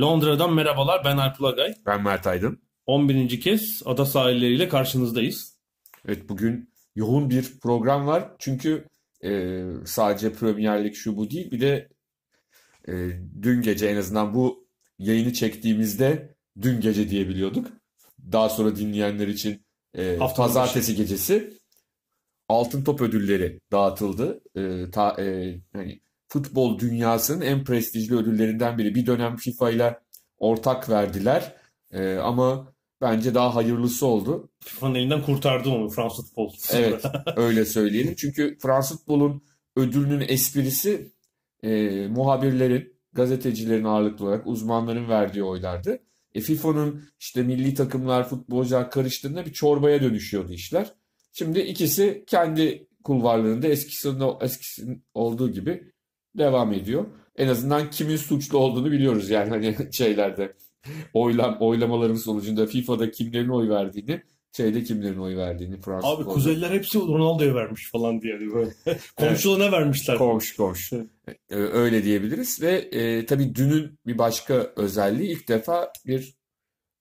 Londra'dan merhabalar. Ben Alp Ulagay. Ben Mert Aydın. 11. kez ada sahilleriyle karşınızdayız. Evet bugün yoğun bir program var. Çünkü e, sadece Premier Lig şu bu değil. Bir de e, dün gece en azından bu yayını çektiğimizde dün gece diyebiliyorduk. Daha sonra dinleyenler için e, Haftanın pazartesi gecesi Altın Top ödülleri dağıtıldı. E, ta, e, hani futbol dünyasının en prestijli ödüllerinden biri. Bir dönem FIFA ile ortak verdiler. E, ama bence daha hayırlısı oldu. FIFA'nın elinden kurtardı onu Fransız futbol. Evet, öyle söyleyelim. Çünkü Fransız futbolun ödülünün esprisi e, muhabirlerin, gazetecilerin ağırlıklı olarak uzmanların verdiği oylardı. E, FIFA'nın işte milli takımlar, futbolcular karıştığında bir çorbaya dönüşüyordu işler. Şimdi ikisi kendi kulvarlarında eskisinde, eskisinin olduğu gibi devam ediyor. En azından kimin suçlu olduğunu biliyoruz yani hani şeylerde oylam oylamaların sonucunda FIFA'da kimlerin oy verdiğini, şeyde kimlerin oy verdiğini Fransız Abi. Kuzeyliler hepsi Ronaldo'ya vermiş falan diye. Böyle. Komşularına vermişler. Komş komş. Öyle diyebiliriz ve e, tabii dünün bir başka özelliği ilk defa bir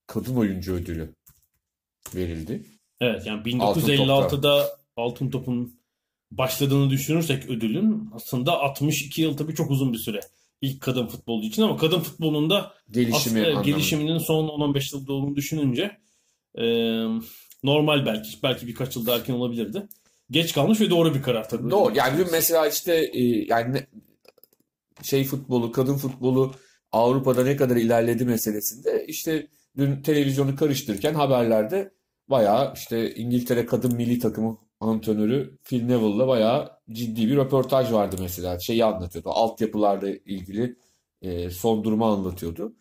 kadın oyuncu ödülü verildi. Evet yani Altın 1956'da Altın Top'un başladığını düşünürsek ödülün aslında 62 yıl tabii çok uzun bir süre. İlk kadın futbolcu için ama kadın futbolunda Gelişimi aslında anlamında. gelişiminin son 10-15 yılda olduğunu düşününce e, normal belki belki birkaç yıl daha erken olabilirdi. Geç kalmış ve doğru bir karar tabii. Doğru. Yani dün mesela işte e, yani şey futbolu, kadın futbolu Avrupa'da ne kadar ilerledi meselesinde işte dün televizyonu karıştırırken haberlerde bayağı işte İngiltere kadın milli takımı antrenörü Phil Neville'la bayağı ciddi bir röportaj vardı mesela. Şeyi anlatıyordu. Altyapılarla ilgili e, son durumu anlatıyordu.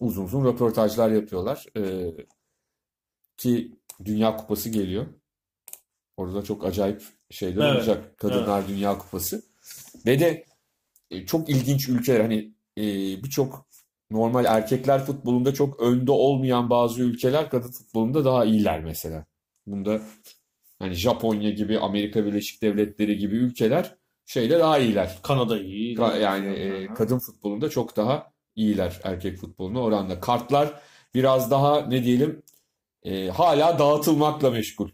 Uzun uzun röportajlar yapıyorlar. E, ki Dünya Kupası geliyor. Orada çok acayip şeyler Evet, olacak. Kadınlar Dünya Kupası. Ve de e, çok ilginç ülkeler hani e, birçok normal erkekler futbolunda çok önde olmayan bazı ülkeler kadın futbolunda daha iyiler mesela. Bunda hani Japonya gibi, Amerika Birleşik Devletleri gibi ülkeler şeyde daha iyiler. Kanada iyi. Ka- Yani e, kadın futbolunda çok daha iyiler erkek futboluna oranla. Kartlar biraz daha ne diyelim e, hala dağıtılmakla meşgul.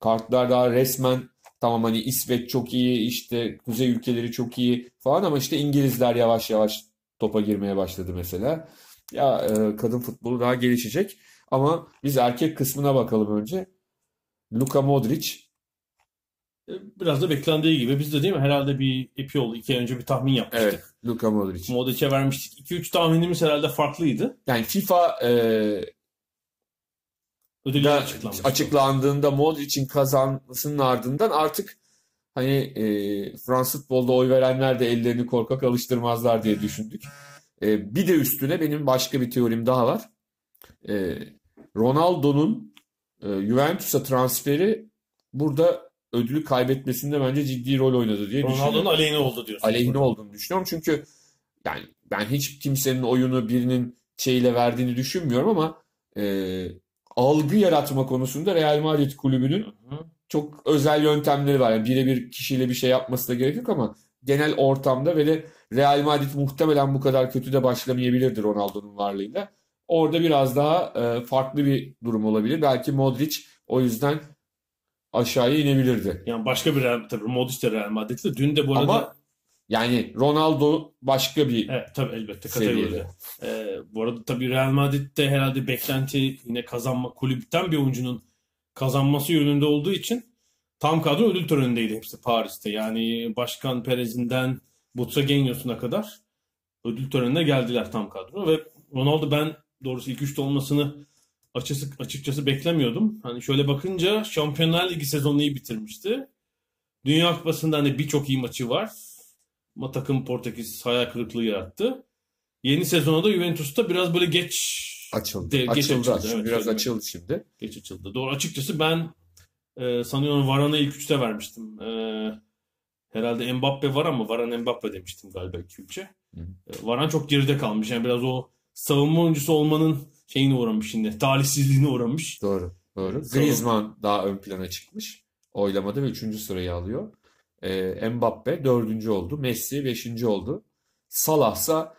Kartlar daha resmen tamam hani İsveç çok iyi işte kuzey ülkeleri çok iyi falan ama işte İngilizler yavaş yavaş topa girmeye başladı mesela. Ya e, kadın futbolu daha gelişecek ama biz erkek kısmına bakalım önce. Luka Modric Biraz da beklendiği gibi biz de değil mi? Herhalde bir ipi oldu. iki ay önce bir tahmin yapmıştık. evet Luka Modric. Modric'e vermiştik. 2-3 tahminimiz herhalde farklıydı. Yani FIFA e, açıklanmıştı. açıklandığında Modric'in kazanmasının ardından artık hani e, Fransız futbolda oy verenler de ellerini korkak alıştırmazlar diye düşündük. E, bir de üstüne benim başka bir teorim daha var. E, Ronaldo'nun e, Juventus'a transferi burada ödülü kaybetmesinde bence ciddi rol oynadı diye Ronaldo'nun düşünüyorum. aleyhine oldu diyorsun. Aleyhine olduğunu düşünüyorum. Çünkü yani ben hiç kimsenin oyunu birinin şeyle verdiğini düşünmüyorum ama e, algı yaratma konusunda Real Madrid kulübünün Hı hı. çok özel yöntemleri var. Yani birebir kişiyle bir şey yapması da gerek yok ama genel ortamda ve de Real Madrid muhtemelen bu kadar kötü de başlamayabilirdi Ronaldo'nun varlığıyla. Orada biraz daha e, farklı bir durum olabilir. Belki Modric o yüzden aşağıya inebilirdi. Yani başka bir Real, tabii Modric de Real Madrid'de. Dün de bu arada Ama yani Ronaldo başka bir evet tabii elbette kategoride. Ee, bu arada tabii Real Madrid'de herhalde beklenti yine kazanma kulüpten bir oyuncunun kazanması yönünde olduğu için tam kadro ödül törenindeydi hepsi Paris'te. Yani Başkan Perez'inden Butragueños'una kadar ödül törenine geldiler tam kadro ve Ronaldo ben doğrusu ilk üçte olmasını açıkçası, açıkçası beklemiyordum. Hani şöyle bakınca Şampiyonlar Ligi sezonunu iyi bitirmişti. Dünya Kupası'nda hani birçok iyi maçı var. Ama takım Portekiz hayal kırıklığı yarattı. Yeni sezona da Juventus'ta biraz böyle geç Açıldı. De- geç açıldı. açıldı, evet, Biraz açıldı şimdi. geç açıldı. Doğru açıkçası ben e, sanıyorum Varane'ı ilk üçte vermiştim. E, herhalde Mbappe var ama Varane Mbappe demiştim galiba ilk üçe. Hı. E, Varane çok geride kalmış. Yani biraz o savunma oyuncusu olmanın şeyine uğramış şimdi. Talihsizliğine uğramış. Doğru. Doğru. Sonra- Griezmann daha ön plana çıkmış. Oylamada ve üçüncü sırayı alıyor. Ee, Mbappe dördüncü oldu. Messi beşinci oldu. Salah'sa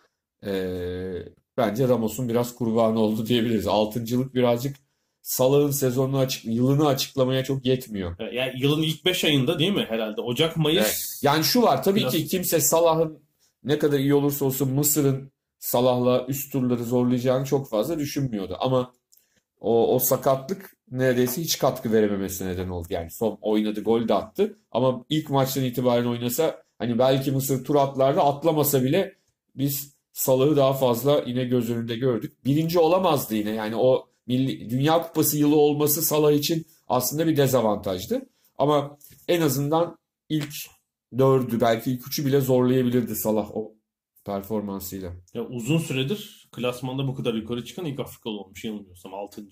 ee, bence Ramos'un biraz kurbanı oldu diyebiliriz. Altıncılık birazcık Salah'ın sezonunu açık, yılını açıklamaya çok yetmiyor. E, yani yılın ilk 5 ayında değil mi herhalde? Ocak, Mayıs. Evet. Yani şu var tabii Biraz- ki kimse Salah'ın ne kadar iyi olursa olsun Mısır'ın Salah'la üst turları zorlayacağını çok fazla düşünmüyordu. Ama o, o sakatlık neredeyse hiç katkı verememesine neden oldu. Yani son oynadı, gol de attı. Ama ilk maçtan itibaren oynasa hani belki Mısır tur atlarda atlamasa bile biz Salah'ı daha fazla yine göz önünde gördük. Birinci olamazdı yine. Yani o milli, Dünya Kupası yılı olması Salah için aslında bir dezavantajdı. Ama en azından ilk dördü belki ilk üçü bile zorlayabilirdi Salah o performansıyla. Ya uzun süredir klasmanda bu kadar yukarı çıkan ilk Afrikalı olmuş yanılmıyorsam 6.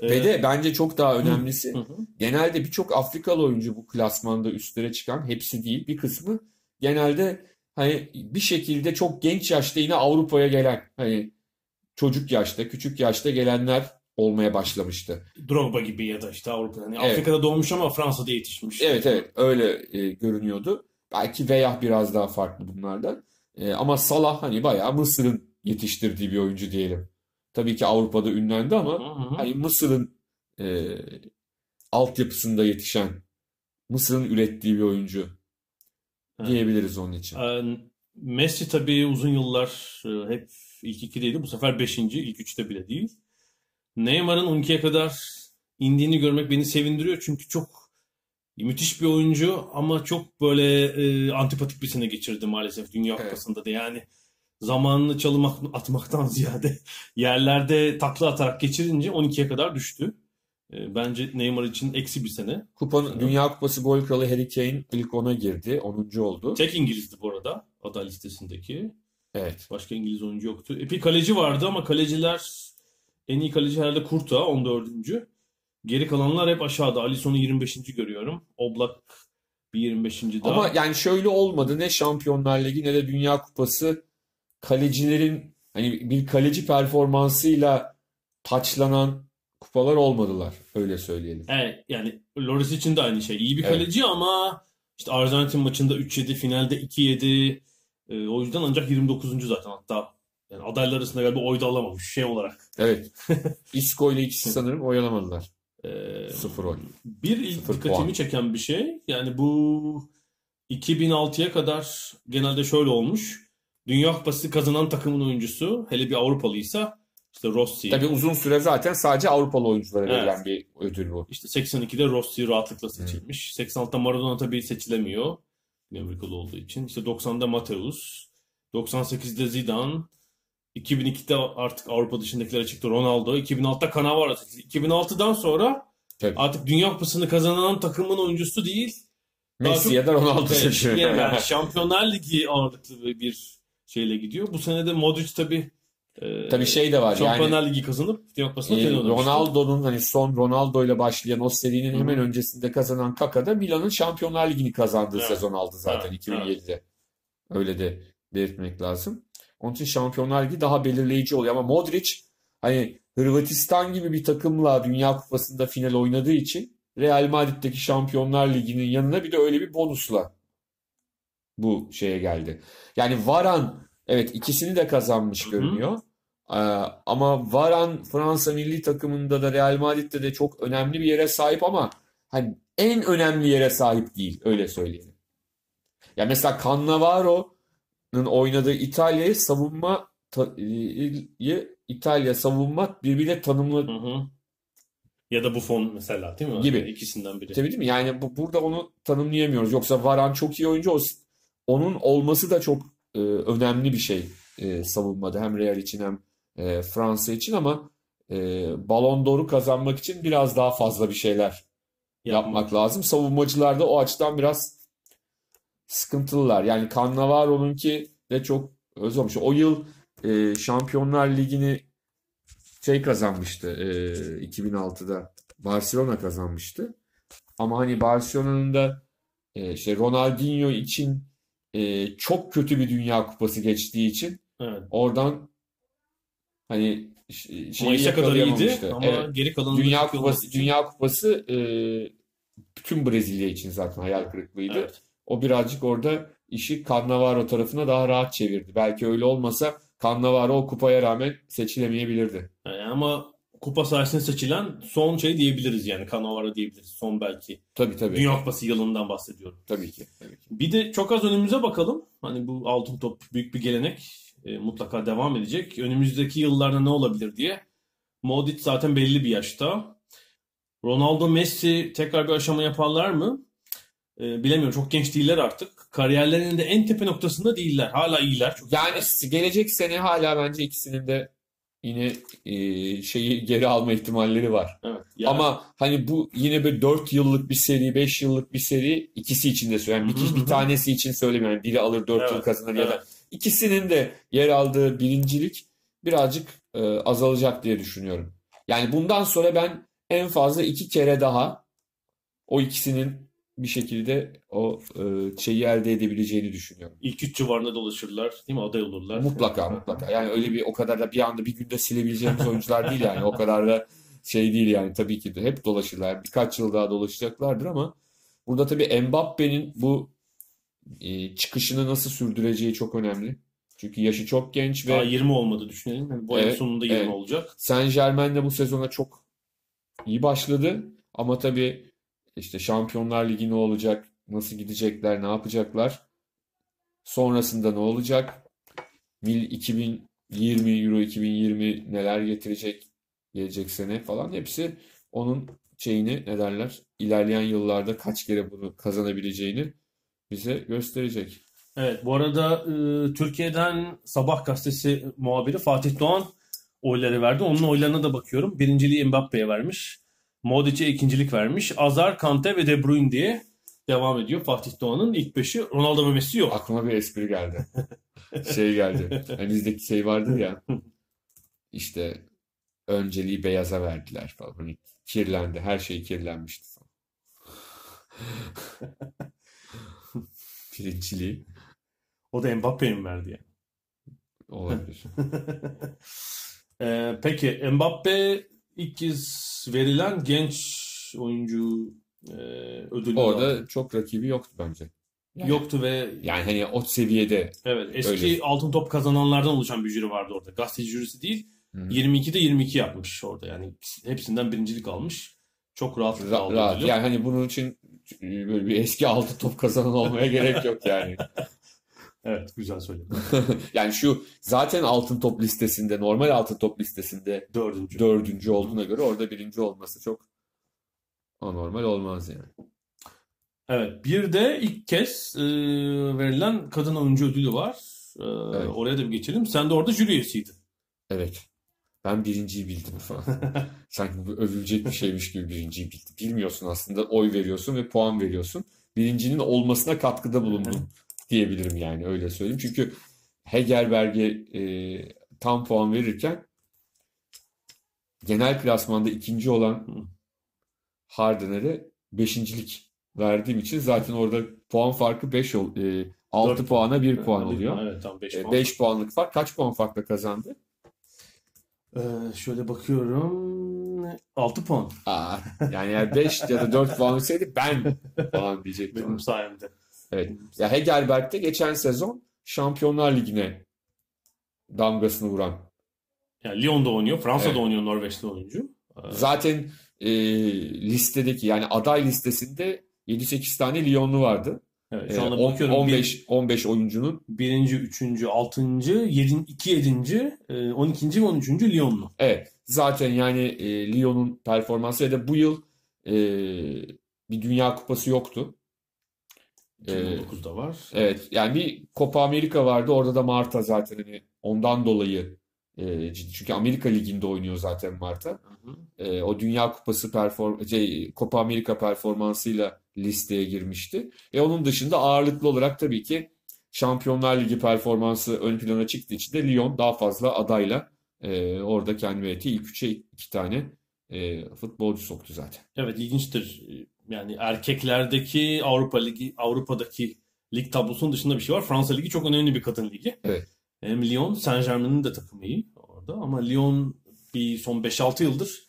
Ve de bence çok daha önemlisi Hı hı. genelde birçok Afrikalı oyuncu bu klasmanda üstlere çıkan hepsi değil bir kısmı genelde hani bir şekilde çok genç yaşta yine Avrupa'ya gelen hani çocuk yaşta küçük yaşta gelenler olmaya başlamıştı. Drogba gibi ya da işte Avrupa'da. Hani Evet. Afrika'da doğmuş ama Fransa'da yetişmiş. Evet evet öyle e, görünüyordu. Belki Veya biraz daha farklı bunlardan. E, ama Salah hani bayağı Mısır'ın yetiştirdiği bir oyuncu diyelim. Tabii ki Avrupa'da ünlendi ama Hı hı. hani Mısır'ın e, altyapısında yetişen, Mısır'ın ürettiği bir oyuncu diyebiliriz onun için. Ee, Messi tabii uzun yıllar e, hep ilk ikideydi. Bu sefer beşinci, ilk üçte bile değil. Neymar'ın 12'ye kadar indiğini görmek beni sevindiriyor. Çünkü çok müthiş bir oyuncu ama çok böyle e, antipatik bir sene geçirdi maalesef Dünya Evet. Kupası'nda da. Yani zamanını çalım at- atmaktan ziyade yerlerde takla atarak geçirince 12'ye kadar düştü. E, bence Neymar için eksi bir sene. Kupanın, Dünya Kupası gol kralı Harry Kane ilk ona girdi. 10. oldu. Tek İngilizdi bu arada aday listesindeki. Evet. Başka İngiliz oyuncu yoktu. E, bir kaleci vardı ama kaleciler en iyi kaleci herhalde Kurta 14. Geri kalanlar hep aşağıda. Alisson'u 25. görüyorum. Oblak bir 25. daha. Ama yani şöyle olmadı. Ne Şampiyonlar Ligi ne de Dünya Kupası kalecilerin hani bir kaleci performansıyla taçlanan kupalar olmadılar. Öyle söyleyelim. Evet, yani Loris için de aynı şey. İyi bir Evet. kaleci ama işte Arjantin maçında 3-7, finalde 2-7. E, o yüzden ancak 29. zaten hatta. Yani adaylar arasında galiba oy da alamamış şey olarak. Evet. Isco ile ikisi sanırım oyalamadılar. E, Sıfır oy. Bir Sıfır dikkatimi puan. çeken bir şey yani bu 2006'ya kadar genelde şöyle olmuş. Dünya Kupası kazanan takımın oyuncusu hele bir Avrupalıysa işte Rossi. Tabii uzun süre zaten sadece Avrupalı oyunculara Evet. verilen bir ödül bu. İşte 82'de Rossi rahatlıkla seçilmiş. 86'da Maradona tabii seçilemiyor. Amerikalı olduğu için. İşte 90'da Mateus. 98'de Zidane. 2002'de artık Avrupa dışındakiler çıktı Ronaldo. 2006'da Cannavaro seçildi. 2006'dan sonra Tabii. artık Dünya Kupası'nı kazanan takımın oyuncusu değil. Messi ya da Ronaldo Evet, seçiyor. yani Şampiyonlar Ligi ağırlıklı bir şeyle gidiyor. Bu sene de Modric tabii e, Tabii şey de var yani Şampiyonlar Ligi kazanıp Dünya Kupası'na e. Ronaldo'nun hani son Ronaldo ile başlayan o serinin hemen öncesinde kazanan Kaka da Milan'ın Şampiyonlar Ligi'ni kazandığı Evet. sezon aldı zaten Evet, 2007'de. Öyle de belirtmek lazım. Onun için Şampiyonlar Ligi daha belirleyici oluyor ama Modric hani Hırvatistan gibi bir takımla Dünya Kupası'nda final oynadığı için Real Madrid'deki Şampiyonlar Ligi'nin yanına bir de öyle bir bonusla bu şeye geldi. Yani Varan evet ikisini de kazanmış Hı hı. görünüyor. Ee, ama Varan Fransa milli takımında da Real Madrid'de de çok önemli bir yere sahip ama hani en önemli yere sahip değil öyle söyleyelim. Ya mesela Cannavaro'nun oynadığı İtalya'yı savunma ta- İtalya savunma birbirine tanımlı Hı hı. Ya da Buffon mesela değil mi? Gibi. İkisinden biri. Tabii değil mi? Yani bu, burada onu tanımlayamıyoruz. Yoksa Varan çok iyi oyuncu. O, onun olması da çok e, önemli bir şey e, savunmada. Hem Real için hem e, Fransa için ama e, Ballon d'Or'u kazanmak için biraz daha fazla bir şeyler yapmak lazım. Savunmacılar da o açıdan biraz sıkıntılılar. Yani Cannavaro'nunki de çok öz olmuş. O yıl e, Şampiyonlar Ligi'ni şey kazanmıştı e, 2006'da. Barcelona kazanmıştı. Ama hani Barcelona'nın da e, işte Ronaldinho için e, çok kötü bir Dünya Kupası geçtiği için Evet. oradan hani şeyi Mayıs'a kadar iyiydi ama Evet. geri kalanında Dünya Kupası için- Dünya Kupası e, bütün Brezilya için zaten hayal kırıklığıydı. Evet. O birazcık orada işi Cannavaro tarafına daha rahat çevirdi. Belki öyle olmasa Cannavaro o kupaya rağmen seçilemeyebilirdi. Yani ama kupa sayesinde seçilen son şey diyebiliriz yani Cannavaro diyebiliriz. Son belki. Tabii tabii. Dünya Kupası yılından bahsediyorum. Tabii ki. Tabii ki. Bir de çok az önümüze bakalım. Hani bu altın top büyük bir gelenek. E, mutlaka devam edecek. Önümüzdeki yıllarda ne olabilir diye. Modric zaten belli bir yaşta. Ronaldo, Messi tekrar bir aşama yaparlar mı? E, bilemiyorum. Çok genç değiller artık. Kariyerlerinin de en tepe noktasında değiller. Hala iyiler. Çok Yani gelecek sene hala bence ikisinin de yine e, şeyi geri alma ihtimalleri var. Evet. Yani- Ama hani bu yine bir 4 yıllık bir seri, 5 yıllık bir seri ikisi için de söylüyorum. Bir, bir tanesi için söylemiyorum. Yani biri alır 4 yıl Evet, kazanır ya da evet. ikisinin de yer aldığı birincilik birazcık e, azalacak diye düşünüyorum. Yani bundan sonra ben en fazla iki kere daha o ikisinin bir şekilde o e, şeyi elde edebileceğini düşünüyorum. İlk üç civarında dolaşırlar. Değil mi? Aday olurlar. Mutlaka mutlaka. Yani öyle bir o kadar da bir anda bir günde silebileceğimiz oyuncular değil yani. O kadar da şey değil yani tabii ki de hep dolaşırlar. Birkaç yıl daha dolaşacaklardır ama burada tabii Mbappe'nin bu e, çıkışını nasıl sürdüreceği çok önemli. Çünkü yaşı çok genç Daha ve 20 olmadı düşünelim. Yani bu ayın Evet, sonunda 20 evet. olacak. Saint Germain de bu sezona çok iyi başladı. Ama tabii işte Şampiyonlar Ligi ne olacak? Nasıl gidecekler? Ne yapacaklar? Sonrasında ne olacak? Mil 2020 Euro 2020 neler getirecek gelecek sene falan hepsi onun şeyini ne derler ilerleyen yıllarda kaç kere bunu kazanabileceğini bize gösterecek. Evet, bu arada e, Türkiye'den Sabah gazetesi muhabiri Fatih Doğan oyları verdi. Onun oylarına da bakıyorum. Birinciliği Mbappe'ye vermiş. Modric'e ikincilik vermiş. Azar, Kante ve De Bruyne diye devam ediyor. Fatih Doğan'ın ilk beşi. Ronaldo ve Messi yok. Aklıma bir espri geldi. Şey geldi. Hani bizdeki şey vardır ya. İşte önceliği beyaza verdiler falan. Hani kirlendi. Her şey kirlenmişti falan. Birinciliği O da Mbappe'ye mi verdi yani? olabilir. E, peki Mbappe ilk kez verilen genç oyuncu e, ödülü Orada aldı. çok rakibi yoktu bence. Yani, yoktu ve yani hani o seviyede evet eski Öyle. altın top kazananlardan oluşan bir jüri vardı orada. Gazeteci jürisi değil. Hı hı. 22'de 22 yapmış orada yani hepsinden birincilik almış. Çok rahatlıkla Ra- aldı rahat. ödülü. Yani hani bunun için böyle bir eski altı top kazanan olmaya gerek yok yani. Evet güzel söyledin. Yani şu zaten altın top listesinde, normal altın top listesinde Dördüncü. dördüncü olduğuna göre orada birinci olması çok anormal olmaz yani. Evet bir de ilk kez e, verilen kadın oyuncu ödülü var. E, Evet. Oraya da bir geçelim. Sen de orada jüri üyesiydin. Evet. Ben birinciyi bildim falan. Sanki bu övülecek bir şeymiş gibi birinciyi bildim. Bilmiyorsun aslında oy veriyorsun ve puan veriyorsun. Birincinin olmasına katkıda bulundum diyebilirim yani öyle söyleyeyim. Çünkü Hegerberg'e e, tam puan verirken genel klasmanda ikinci olan Harden'e beşincilik verdiğim için zaten orada puan farkı 5 ol, e, 6 Dört. puana 1 puan oluyor. Evet tam 5 E, puan. 5 puanlık fark kaç puan farkla kazandı? E, şöyle bakıyorum. 6 puan Aa, yani eğer 5 ya da 4 puan olsaydı ben falan diyecektim. benim sayemde. Evet. Ya Hegelberg de geçen sezon Şampiyonlar Ligi'ne damgasını vuran. Yani Lyon'da oynuyor. Fransa'da Evet. oynuyor Norveçli oyuncu. E, Zaten e, listedeki yani aday listesinde 7-8 tane Lyonlu vardı. Evet, E, şu anda on- bakıyorum. 15 15 oyuncunun birinci, üçüncü, altıncı, yedinci, iki yedinci, e, on ikinci ve on üçüncü Lyonlu. evet zaten yani e, Lyon'un performansı ya da bu yıl e, bir Dünya Kupası yoktu. E, 2019'da var. Evet yani bir Copa Amerika vardı orada da Marta zaten hani ondan dolayı E, ciddi. Çünkü Amerika Ligi'nde oynuyor zaten Marta. E, o Dünya Kupası perform şey, Copa Amerika performansıyla listeye girmişti. E onun dışında ağırlıklı olarak tabii ki Şampiyonlar Ligi performansı ön plana çıktığı için de Lyon daha fazla adayla e, orada kendi verdiği ilk üçe iki tane e, futbolcu soktu zaten. Evet ilginçtir. Yani erkeklerdeki Avrupa Ligi, Avrupa'daki lig tablosunun dışında bir şey var. Fransa Ligi çok önemli bir kadın ligi. Evet. Hem Lyon, Saint Germain'in de takımı iyi orada ama Lyon bir son 5-6 yıldır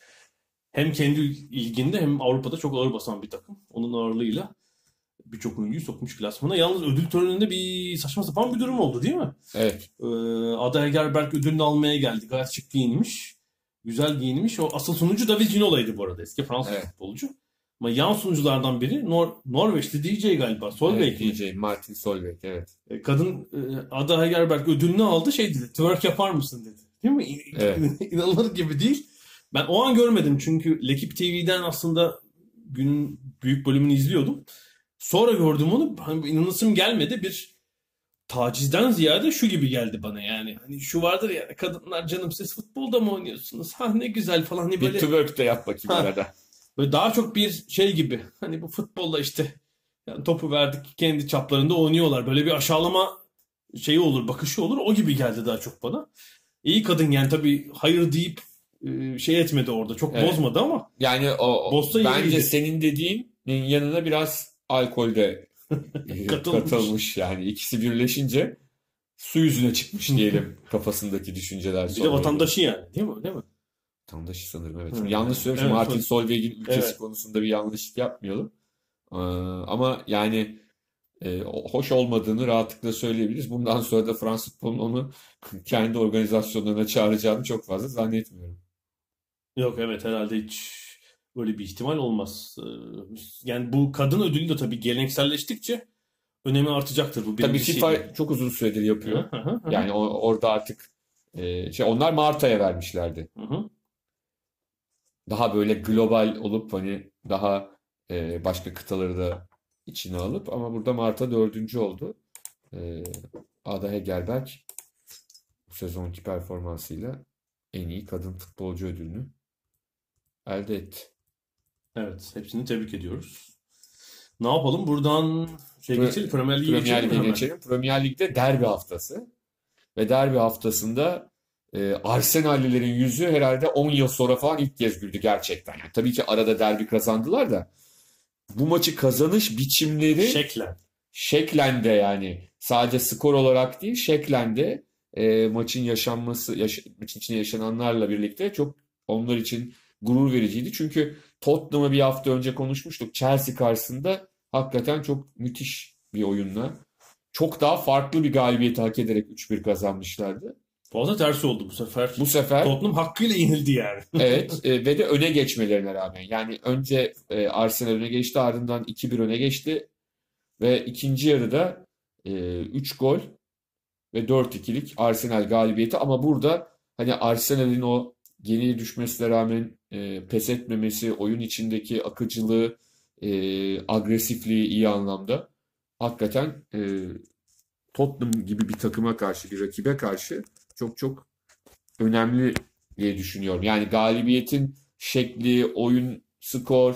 hem kendi ilginde hem Avrupa'da çok ağır basan bir takım. Onun ağırlığıyla birçok oyuncuyu sokmuş klasmana. Yalnız ödül töreninde bir saçma sapan bir durum oldu değil mi? Evet. Ee, Ada Egerberg ödülünü almaya geldi. Gayet şık giyinmiş. Güzel giyinmiş. O asıl sunucu David Ginola'ydı bu arada. Eski Fransız Evet. futbolcu. Ama yan sunuculardan biri Nor Norveçli DJ galiba. Solveig Evet? DJ Martin Solveig evet. E, Kadın e, Ada Hegerberg ödülünü aldı şey dedi. Twerk yapar mısın dedi. Değil mi? Evet. İnanılır gibi değil. Ben o an görmedim çünkü Lekip TV'den aslında günün büyük bölümünü izliyordum. Sonra gördüm onu. Hani inanasım gelmedi. Bir tacizden ziyade şu gibi geldi bana yani. Hani şu vardır ya kadınlar canım siz futbolda mı oynuyorsunuz? Ha ne güzel falan. Hani Bir böyle, twerk de yap bakayım Ha. arada. böyle daha çok bir şey gibi. Hani bu futbolla işte yani topu verdik kendi çaplarında oynuyorlar. Böyle bir aşağılama şeyi olur, bakışı olur. O gibi geldi daha çok bana. İyi kadın yani tabii hayır deyip e, şey etmedi orada. Çok Evet. bozmadı ama Yani o Bosna iyi bence gidi. senin dediğinin yanına biraz alkol de Katılmış. katılmış yani ikisi birleşince su yüzüne çıkmış diyelim kafasındaki düşünceler. bir de vatandaşı yani. Değil mi? Değil mi? Vatandaşı sanırım evet. Hı. Yanlış söylemişim. Evet, Martin evet. Solveig'in ülkesi Evet. konusunda bir yanlışlık yapmayalım. Ee, ama yani e, hoş olmadığını rahatlıkla söyleyebiliriz. Bundan sonra da Fransız futbolunun onu kendi organizasyonlarına çağıracağını çok fazla zannetmiyorum. Yok evet herhalde hiç böyle bir ihtimal olmaz. Ee, Yani bu kadın ödülü de tabii gelenekselleştikçe önemi artacaktır. Bu Tabii. FIFA çok uzun süredir yapıyor. Hı hı hı. Yani o- orada artık e, şey onlar Marta'ya vermişlerdi. Hı hı. Daha böyle global olup hani daha e, başka kıtaları da içine alıp ama burada Marta dördüncü oldu. E, Ada Hegerberg bu sezonki performansıyla en iyi kadın futbolcu ödülünü elde etti. Evet, hepsini tebrik ediyoruz. Ne yapalım? Buradan şey Pre- geçelim, Premier Lig'e Premier geçelim Lig'e geçelim. Premier Lig'de derbi haftası. Ve derbi haftasında e, Arsenallilerin yüzü herhalde 10 yıl sonra falan ilk kez güldü gerçekten. Yani tabii ki arada derbi kazandılar da bu maçı kazanış biçimleri Şeklen. şeklen de yani sadece skor olarak değil şeklen de e, maçın yaşanması yaş- maçın içinde yaşananlarla birlikte çok onlar için gurur vericiydi. Çünkü Tottenham'ı bir hafta önce konuşmuştuk. Chelsea karşısında hakikaten çok müthiş bir oyunla çok daha farklı bir galibiyeti hak ederek 3-1 kazanmışlardı. Fazla tersi oldu bu sefer. Bu sefer Tottenham hakkıyla yenildi yani. Evet e, ve de öne geçmelerine rağmen yani önce e, Arsenal öne geçti ardından 2-1 öne geçti ve ikinci yarıda e, 3 gol ve 4-2'lik Arsenal galibiyeti ama burada hani Arsenal'in o geriye düşmesine rağmen e, pes etmemesi, oyun içindeki akıcılığı, e, agresifliği iyi anlamda hakikaten e, Tottenham gibi bir takıma karşı, bir rakibe karşı çok çok önemli diye düşünüyorum. Yani galibiyetin şekli, oyun, skor,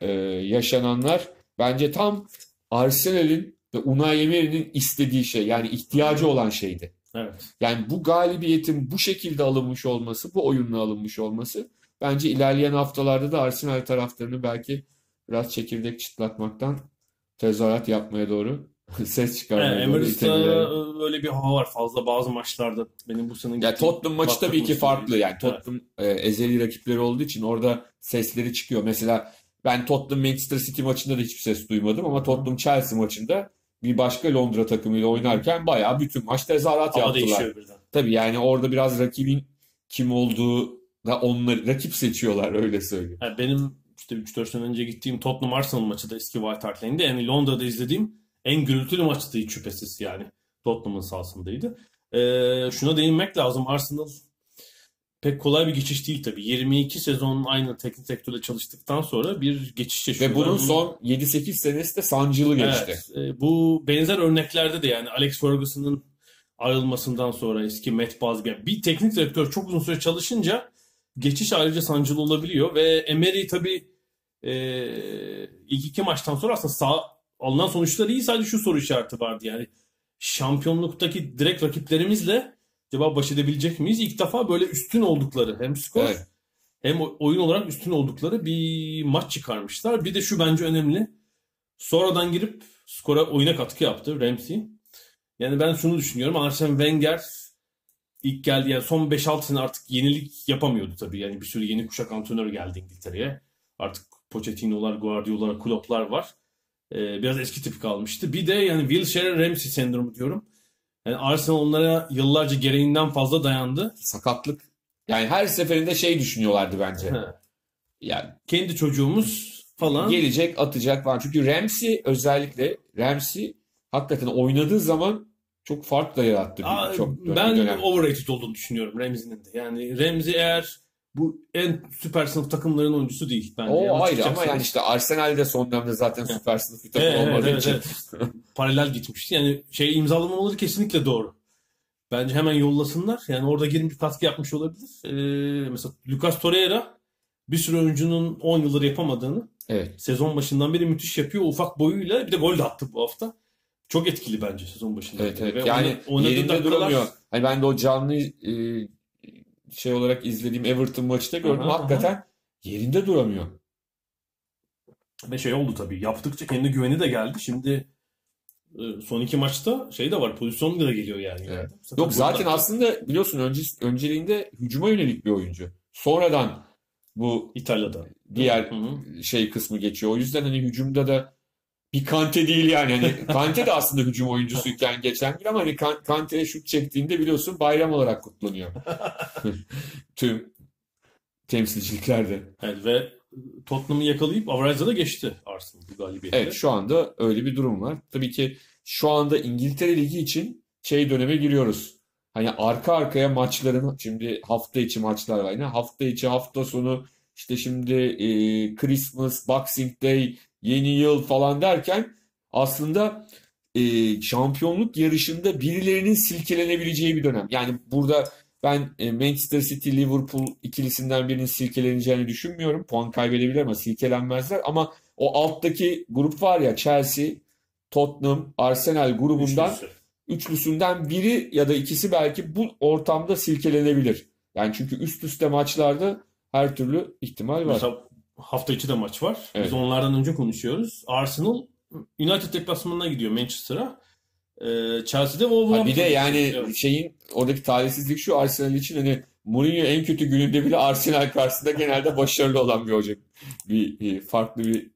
e, yaşananlar bence tam Arsenal'in ve Unai Emery'nin istediği şey. Yani ihtiyacı olan şeydi. Evet. Yani bu galibiyetin bu şekilde alınmış olması, bu oyunla alınmış olması bence ilerleyen haftalarda da Arsenal taraftarını belki biraz çekirdek çıtlatmaktan tezahürat yapmaya doğru ses çıkarmaya Evet, doğru itebilir. öyle bir hava var fazla bazı maçlarda. Benim bu sene Ya Tottenham maçı tabii ki farklı. Yani Tottenham e, ezeli rakipleri olduğu için orada sesleri çıkıyor. Mesela ben Tottenham Manchester City maçında da hiçbir ses duymadım ama Tottenham Chelsea maçında bir başka Londra takımıyla oynarken bayağı bütün maç tezahürat Hava yaptılar. Tabii yani orada biraz rakibin kim olduğu onları rakip seçiyorlar öyle söyleyeyim. Yani benim işte 3-4 sene önce gittiğim Tottenham Arsenal maçı da eski White Hart Lane'de. Yani Londra'da izlediğim en gürültülü maçtı hiç şüphesiz yani. Tottenham'ın sahasındaydı. Ee, şuna değinmek lazım. Arsenal pek kolay bir geçiş değil tabii. 22 sezon aynı teknik direktörle çalıştıktan sonra bir geçiş yaşıyorlar. Ve bunun Bunu- son 7-8 senesi de sancılı geçti. Evet, e, bu benzer örneklerde de yani Alex Ferguson'ın ayrılmasından sonra eski Matt Busby. Yani bir teknik direktör çok uzun süre çalışınca geçiş ayrıca sancılı olabiliyor ve Emery tabii e, ilk iki maçtan sonra aslında sağ, alınan sonuçlar iyi sadece şu soru işareti vardı yani şampiyonluktaki direkt rakiplerimizle acaba baş edebilecek miyiz? İlk defa böyle üstün oldukları hem skor Evet. hem oyun olarak üstün oldukları bir maç çıkarmışlar. Bir de şu bence önemli. Sonradan girip skora oyuna katkı yaptı Ramsey. Yani ben şunu düşünüyorum. Arsene Wenger ilk geldi yani son 5-6 sene artık yenilik yapamıyordu tabii. Yani bir sürü yeni kuşak antrenör geldi İngiltere'ye. Artık Pochettino'lar, Guardiola'lar, Klopp'lar var. Ee, biraz eski tip kalmıştı. Bir de yani Wilshere Ramsey sendromu diyorum. Yani Arsenal onlara yıllarca gereğinden fazla dayandı. Sakatlık. Yani her seferinde şey düşünüyorlardı bence. He. Yani Kendi çocuğumuz falan. gelecek, atacak falan. Çünkü Ramsey özellikle Ramsey hakikaten oynadığı zaman çok fark da yarattı Aa, çok dönem. ben dönem. overrated olduğunu düşünüyorum Ramsey'nin de. Yani Ramsey eğer bu en süper sınıf takımların oyuncusu değil bence. O Yanlış ayrı ama yani işte Arsenal'de son dönemde zaten süper sınıf bir takım Evet, olmadığı evet, için. evet. Paralel gitmişti. Yani şey imzalamamaları kesinlikle doğru. Bence hemen yollasınlar. Yani orada girip bir katkı yapmış olabilir. Ee, mesela Lucas Torreira bir sürü oyuncunun 10 yıldır yapamadığını Evet. sezon başından beri müthiş yapıyor. Ufak boyuyla bir de gol de attı bu hafta. Çok etkili bence sezon başından Evet, evet. Ve Yani oynadığı yerinde dakikalar- duramıyor. Hani ben de o canlı e, şey olarak izlediğim Everton maçta gördüm. Aha, aha. Hakikaten yerinde duramıyor. Ve şey oldu tabii. Yaptıkça kendi güveni de geldi. Şimdi e, son iki maçta şey de var. Pozisyon da geliyor yani. Evet. Zaten Yok zaten burada aslında biliyorsun önce, önceliğinde hücuma yönelik bir oyuncu. Sonradan bu İtalya'da. diğer Hı hı. şey kısmı geçiyor. O yüzden hani hücumda da bir Kante değil yani. Hani Kante de aslında hücum oyuncusuyken geçen bir ama hani Kan- Kante'ye şut çektiğinde biliyorsun bayram olarak kutlanıyor. Tüm temsilciliklerde. Evet, ve Tottenham'ı yakalayıp average'da da geçti Arsenal bu galibiyetle. Evet şu anda öyle bir durum var. Tabii ki şu anda İngiltere Ligi için şey döneme giriyoruz. Hani arka arkaya maçların şimdi hafta içi maçlar var. Yine hafta içi hafta sonu işte şimdi e, Christmas, Boxing Day, yeni yıl falan derken aslında e, şampiyonluk yarışında birilerinin silkelenebileceği bir dönem. Yani burada ben e, Manchester City Liverpool ikilisinden birinin silkeleneceğini düşünmüyorum. Puan kaybedebilir ama silkelenmezler. Ama o alttaki grup var ya Chelsea, Tottenham, Arsenal grubundan Üçlüsü. üçlüsünden biri ya da ikisi belki bu ortamda silkelenebilir. Yani çünkü üst üste maçlarda her türlü ihtimal var. Mesela hafta içi de maç var. Evet. Biz onlardan önce konuşuyoruz. Arsenal United deplasmanına gidiyor Manchester'a. Ee, Chelsea'de Ha, Wolverhampton. bir de yani şeyin oradaki talihsizlik şu Arsenal için hani Mourinho en kötü gününde bile Arsenal karşısında genelde başarılı olan bir hoca. Bir, bir farklı bir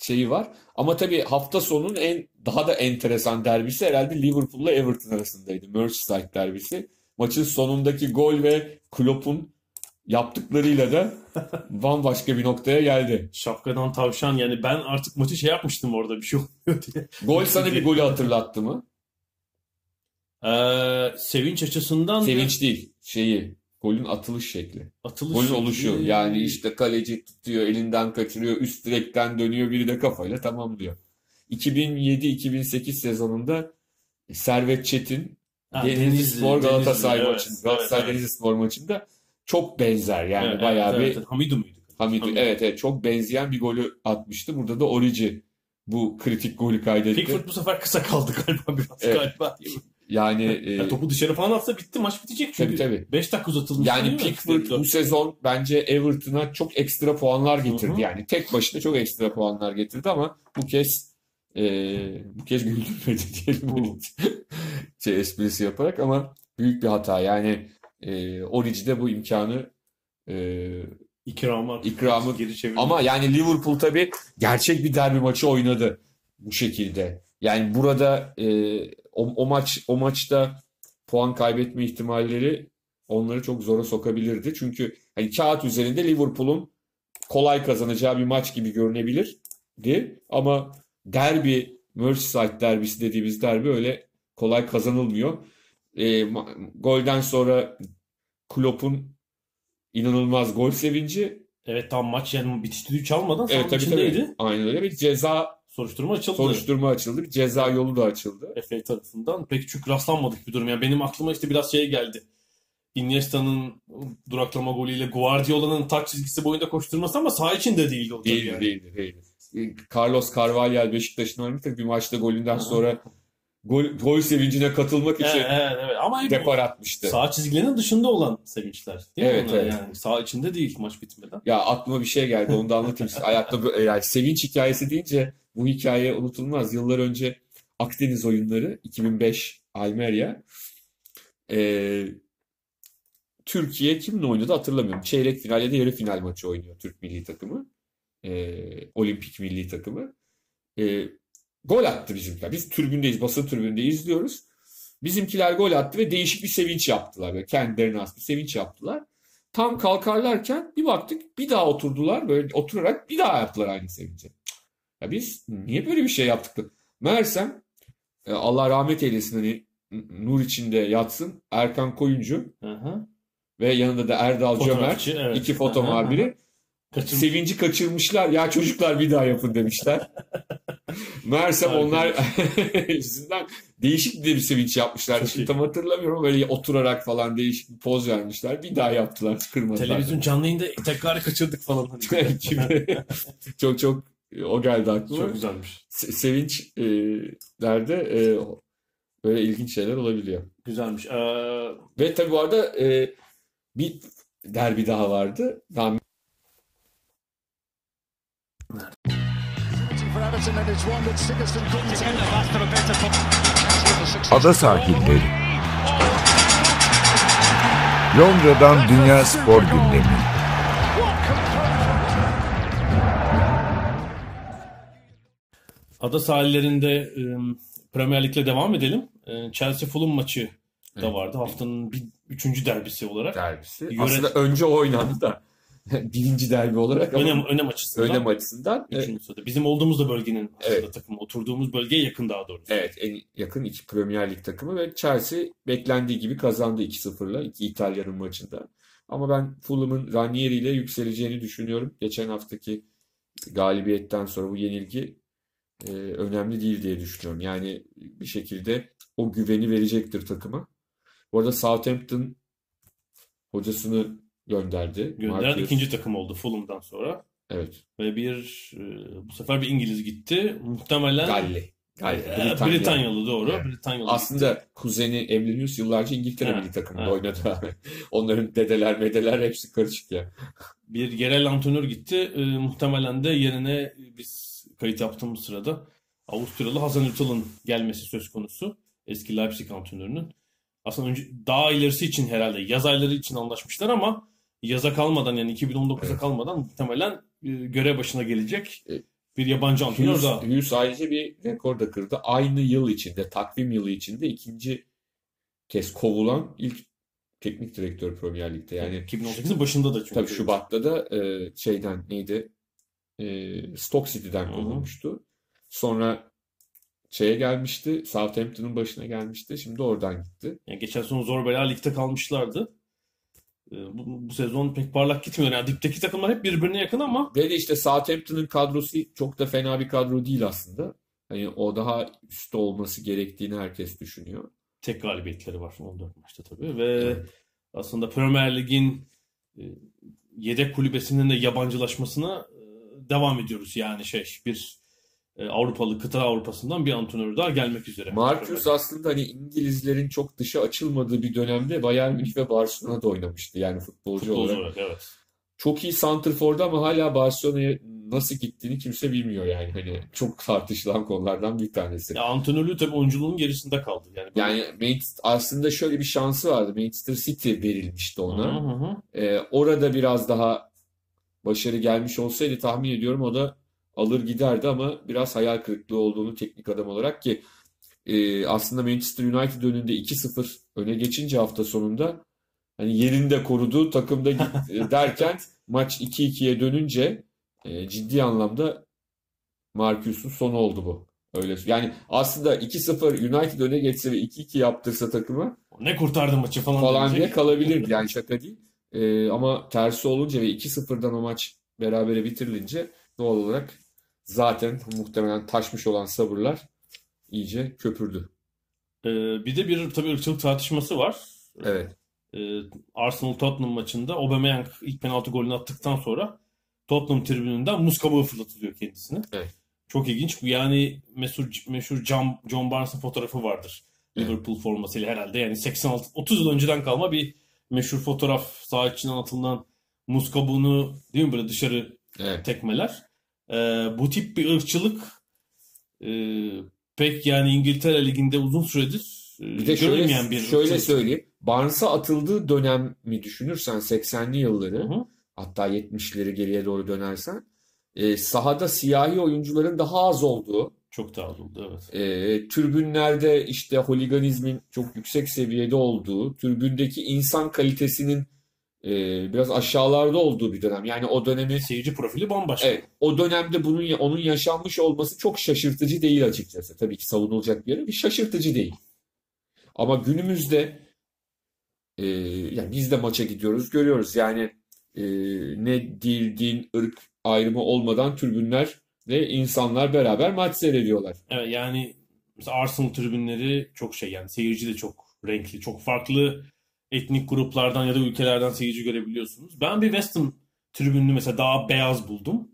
şeyi var. Ama tabii hafta sonunun en daha da enteresan derbisi herhalde Liverpool'la Everton arasındaydı. Merseyside derbisi. Maçın sonundaki gol ve Klopp'un yaptıklarıyla da bambaşka bir noktaya geldi. Şapkadan tavşan yani ben artık maçı şey yapmıştım orada bir şey olmuyor diye. Gol sana bir golü hatırlattı mı? Ee, sevinç açısından Sevinç değil, şeyi, golün atılış şekli. atılış Golün oluşu. Ee, Yani işte kaleci tutuyor, elinden kaçırıyor, üst direkten dönüyor, biri de kafayla tamamlıyor. 2007-2008 sezonunda Servet Çetin Ha, Denizli Spor Galatasaray Denizli, maçında, evet, Galatasaray evet, evet. Denizli Spor maçında çok benzer. Yani Evet, bayağı evet, bir evet. Hamidu muydu? Hamid, Hamidu. evet evet çok benzeyen bir golü atmıştı. Burada da Orici bu kritik golü kaydetti. Pickford bu sefer kısa kaldı galiba biraz Evet. galiba. Yani e, topu dışarı falan atsa bitti maç bitecek tabii çünkü. tabii. 5 dakika uzatılmış. Yani? Pickford bu sezon bence Everton'a çok ekstra puanlar getirdi. Hı hı. Yani tek başına çok ekstra puanlar getirdi ama bu kez e, bu kez güldürmedi diyelim. şey esprisi yaparak ama büyük bir hata. Yani e, Orici'de bu imkanı e, İkramı İkramı- geri çevirdi. ama yani Liverpool tabii gerçek bir derbi maçı oynadı bu şekilde. Yani burada e, o, o maç o maçta puan kaybetme ihtimalleri onları çok zora sokabilirdi. Çünkü hani kağıt üzerinde Liverpool'un kolay kazanacağı bir maç gibi görünebilirdi. Ama derbi, Merseyside derbisi dediğimiz derbi öyle kolay kazanılmıyor. E, golden sonra Klopp'un inanılmaz gol sevinci Evet tam maç yani bitiş düdüğü çalmadan Evet sahanın tabii tabii. içindeydi. Aynen öyle. Bir ceza Soruşturma açıldı. Soruşturma açıldı. Bir ceza yolu da açıldı. FA tarafından. Pek çok rastlanmadık bir durum. Yani benim aklıma işte biraz şey geldi. Iniesta'nın duraklama golüyle Guardiola'nın taç çizgisi boyunda koşturması ama saha içinde değildi o tabii Değildi, yani. değildi, değildi. Carlos Carvalhal Beşiktaş'ın oynamıştı. Bir maçta golünden sonra gol, gol sevincine katılmak için Evet, evet. Ama hep depar atmıştı. saha çizgilerinin dışında olan sevinçler. Değil mi Evet, onlar? evet. Yani saha içinde değil maç bitmeden. Ya aklıma bir şey geldi onu da anlatayım. Hayatta bu- yani sevinç hikayesi deyince bu hikaye unutulmaz. Yıllar önce Akdeniz oyunları 2005 Almeria. Ee, Türkiye kimle oynadı hatırlamıyorum. Çeyrek final ya da yarı final maçı oynuyor Türk milli takımı. Ee, olimpik milli takımı. Ee, gol attı bizimkiler. Biz tribündeyiz, basın tribünde izliyoruz. Bizimkiler gol attı ve değişik bir sevinç yaptılar. Böyle kendilerine has bir sevinç yaptılar. Tam kalkarlarken bir baktık bir daha oturdular. Böyle oturarak bir daha yaptılar aynı sevinci. Ya biz niye böyle bir şey yaptık? Meğersem e, Allah rahmet eylesin hani nur içinde yatsın Erkan Koyuncu hı. ve yanında da Erdal Cömert evet. iki foto hı, muhabiri Kaçın... sevinci kaçırmışlar. Ya çocuklar bir daha yapın demişler. Meğersem onlar yüzünden değişik bir sevinç yapmışlar. Çok Şimdi iyi. tam hatırlamıyorum. Böyle oturarak falan değişik bir poz vermişler. Bir daha yaptılar. Kırmadılar. Televizyon canlı yayında tekrarı kaçırdık falan. Hani. Çok çok o geldi aklıma. Çok güzelmiş. Se- sevinç e, e, böyle ilginç şeyler olabiliyor. Güzelmiş. Ee, Ve tabii bu arada e, bir derbi daha vardı. Daha Ada sahilleri. Londra'dan Dünya Spor Gündemi. Ada sahillerinde e, Premier Lig'le devam edelim. E, Chelsea Fulham maçı da Evet. vardı. Haftanın bir, üçüncü derbisi olarak. derbisi. Yönet- Aslında önce oynandı da birinci derbi olarak ama Önem, önem açısından. önem açısından e, sırada. Bizim olduğumuz da bölgenin Evet. takımı. Oturduğumuz bölgeye yakın daha doğrusu. evet en yakın iki Premier Lig takımı ve Chelsea beklendiği gibi kazandı 2-0'la iki İtalyanın maçında. Ama ben Fulham'ın Ranieri ile yükseleceğini düşünüyorum. Geçen haftaki galibiyetten sonra bu yenilgi e, önemli değil diye düşünüyorum. Yani bir şekilde o güveni verecektir takıma. Bu arada Southampton hocasını gönderdi. Gönderen Marcus. ikinci takım oldu Fulham'dan sonra. Evet. Ve bir e, bu sefer bir İngiliz gitti. Muhtemelen Galli. Galli. e, Britanya. Britanyalı doğru. Evet. Britanyalı gitti. Aslında kuzeni Emlenius yıllarca İngiltere milli takımında evet. oynadı. Onların dedeler medeler hepsi karışık ya. Bir yerel antrenör gitti. E, muhtemelen de yerine biz kayıt yaptığımız sırada Avusturyalı Hasan Ünsal'ın gelmesi söz konusu. Eski Leipzig antrenörünün. Aslında önce daha ilerisi için herhalde yaz ayları için anlaşmışlar ama yaza kalmadan yani 2019'a Evet. kalmadan muhtemelen e, görev başına gelecek Evet. bir yabancı antrenör daha. Hughes ayrıca bir rekor da kırdı. Aynı yıl içinde, takvim yılı içinde ikinci kez kovulan ilk teknik direktör Premier Lig'de. Yani 2018'in başında da çünkü. tabii Şubat'ta da e, şeyden neydi? E, Stoke City'den kovulmuştu. Sonra şeye gelmişti. Southampton'ın başına gelmişti. Şimdi oradan gitti. Yani geçen sezon zor bela ligde kalmışlardı. Ee, Bu, bu sezon pek parlak gitmiyor. Yani dipteki takımlar hep birbirine yakın ama Ve de işte Southampton'ın kadrosu çok da fena bir kadro değil aslında. Hani o daha üstte olması gerektiğini herkes düşünüyor. tek galibiyetleri var 14 maçta tabii. Ve Evet. aslında Premier Lig'in e, yedek kulübesinin de yabancılaşmasına e, devam ediyoruz. Yani şey bir Avrupalı kıta Avrupa'sından bir antrenör daha gelmek üzere. Marcus aslında hani İngilizlerin çok dışa açılmadığı bir dönemde Bayern Münih ve Barcelona'da oynamıştı yani futbolcu Futbolcu olarak. olarak evet. Çok iyi santrfordu ama hala Barcelona'ya nasıl gittiğini kimse bilmiyor yani. Hani çok tartışılan konulardan bir tanesi. Ya antrenörlüğü tabii oyunculuğun gerisinde kaldı. Yani, böyle- Yani Manchester, aslında şöyle bir şansı vardı. Manchester City verilmişti Hı ona. hı hı. Ee, orada biraz daha başarı gelmiş olsaydı tahmin ediyorum o da alır giderdi ama biraz hayal kırıklığı olduğunu teknik adam olarak ki e, aslında Manchester United önünde 2-0 öne geçince hafta sonunda hani yerini de korudu takımda git- e, derken maç 2-2'ye dönünce e, ciddi anlamda Marcus'un sonu oldu bu. Öyle yani aslında 2-0 United öne geçse ve 2-2 yaptırsa takıma Ne kurtardı maçı falan, falan diye kalabilirdi. Yani şaka değil. Ee, ama tersi olunca ve 2-0'dan o maç berabere bitirilince doğal olarak zaten muhtemelen taşmış olan sabırlar iyice köpürdü. Ee, bir de bir tabii ırkçılık tartışması var. Evet. Ee, Arsenal Tottenham maçında Aubameyang ilk penaltı golünü attıktan sonra Tottenham tribününden muz kabuğu fırlatılıyor kendisine. Evet. Çok ilginç. Yani meşhur, meşhur John, John Barnes'ın fotoğrafı vardır. Evet. Liverpool formasıyla herhalde. Yani 86 30 yıl önceden kalma bir meşhur fotoğraf saha içinden atılan muz kabuğunu değil mi böyle dışarı Evet. tekmeler. Ee, bu tip bir ırkçılık e, pek yani İngiltere Ligi'nde uzun süredir e, Bir de şöyle, bir şöyle ırkçılık. söyleyeyim. Barnes'a atıldığı dönemi düşünürsen 80'li yılları Hı hı. hatta 70'leri geriye doğru dönersen e, sahada siyahi oyuncuların daha az olduğu Çok daha az oldu evet. e, tribünlerde işte holiganizmin çok yüksek seviyede olduğu, tribündeki insan kalitesinin e, biraz aşağılarda olduğu bir dönem. Yani o dönemi Seyirci profili bambaşka. evet, o dönemde bunun onun yaşanmış olması çok şaşırtıcı değil açıkçası. Tabii ki savunulacak bir yere bir şaşırtıcı değil. Ama günümüzde e, yani biz de maça gidiyoruz, görüyoruz. Yani e, ne dil, din, ırk ayrımı olmadan tribünler ve insanlar beraber maç seyrediyorlar. Evet, yani mesela Arsenal tribünleri çok şey yani seyirci de çok renkli, çok farklı etnik gruplardan ya da ülkelerden seyirci görebiliyorsunuz. Ben bir West Ham tribününü mesela daha beyaz buldum.